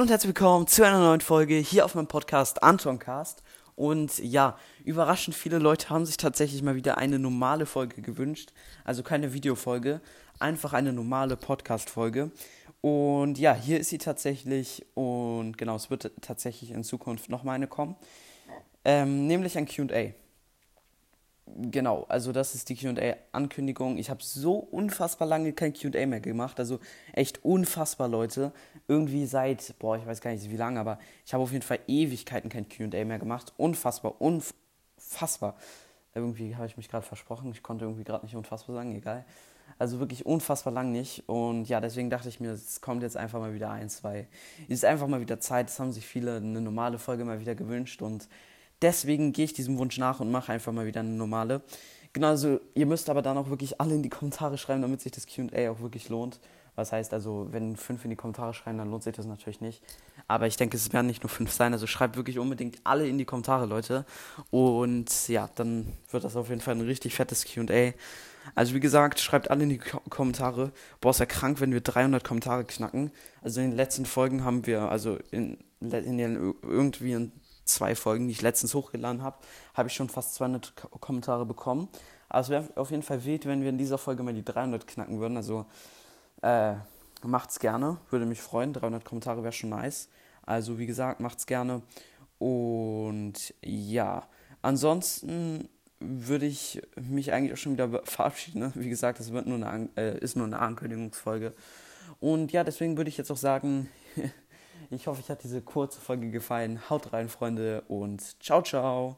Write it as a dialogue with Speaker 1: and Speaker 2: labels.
Speaker 1: Hallo und herzlich willkommen zu einer neuen Folge hier auf meinem Podcast Antoncast. Und ja, überraschend viele Leute haben sich tatsächlich mal wieder eine normale Folge gewünscht. Also keine Videofolge, einfach eine normale Podcast-Folge. Und ja, hier ist sie tatsächlich. Und genau, es wird tatsächlich in Zukunft nochmal eine kommen. Ähm, nämlich ein QA genau, also das ist die QA-Ankündigung. Ich habe so unfassbar lange kein QA mehr gemacht. Also echt unfassbar, Leute. Irgendwie seit, boah, ich weiß gar nicht wie lange, aber ich habe auf jeden Fall Ewigkeiten kein QA mehr gemacht. Unfassbar, unfassbar. Irgendwie habe ich mich gerade versprochen. Ich konnte irgendwie gerade nicht unfassbar sagen, egal. Also wirklich unfassbar lang nicht. Und ja, deswegen dachte ich mir, es kommt jetzt einfach mal wieder eins, weil es ist einfach mal wieder Zeit. Es haben sich viele eine normale Folge mal wieder gewünscht und Deswegen gehe ich diesem Wunsch nach und mache einfach mal wieder eine normale. Genauso, ihr müsst aber dann auch wirklich alle in die Kommentare schreiben, damit sich das QA auch wirklich lohnt. Was heißt also, wenn fünf in die Kommentare schreiben, dann lohnt sich das natürlich nicht. Aber ich denke, es werden nicht nur fünf sein. Also schreibt wirklich unbedingt alle in die Kommentare, Leute. Und ja, dann wird das auf jeden Fall ein richtig fettes QA. Also wie gesagt, schreibt alle in die Ko Kommentare. Boah, ist ja krank, wenn wir 300 Kommentare knacken. Also in den letzten Folgen haben wir, also in, in den irgendwie in zwei Folgen, die ich letztens hochgeladen habe, habe ich schon fast 200 Kommentare bekommen. Aber es wäre auf jeden Fall wild, wenn wir in dieser Folge mal die 300 knacken würden. Also äh, macht's gerne, würde mich freuen. 300 Kommentare wäre schon nice. Also wie gesagt, macht's gerne. Und ja, ansonsten würde ich mich eigentlich auch schon wieder verabschieden. Ne? Wie gesagt, das wird nur eine, äh, ist nur eine Ankündigungsfolge. Und ja, deswegen würde ich jetzt auch sagen, Ich hoffe, euch hat diese kurze Folge gefallen. Haut rein, Freunde, und ciao, ciao.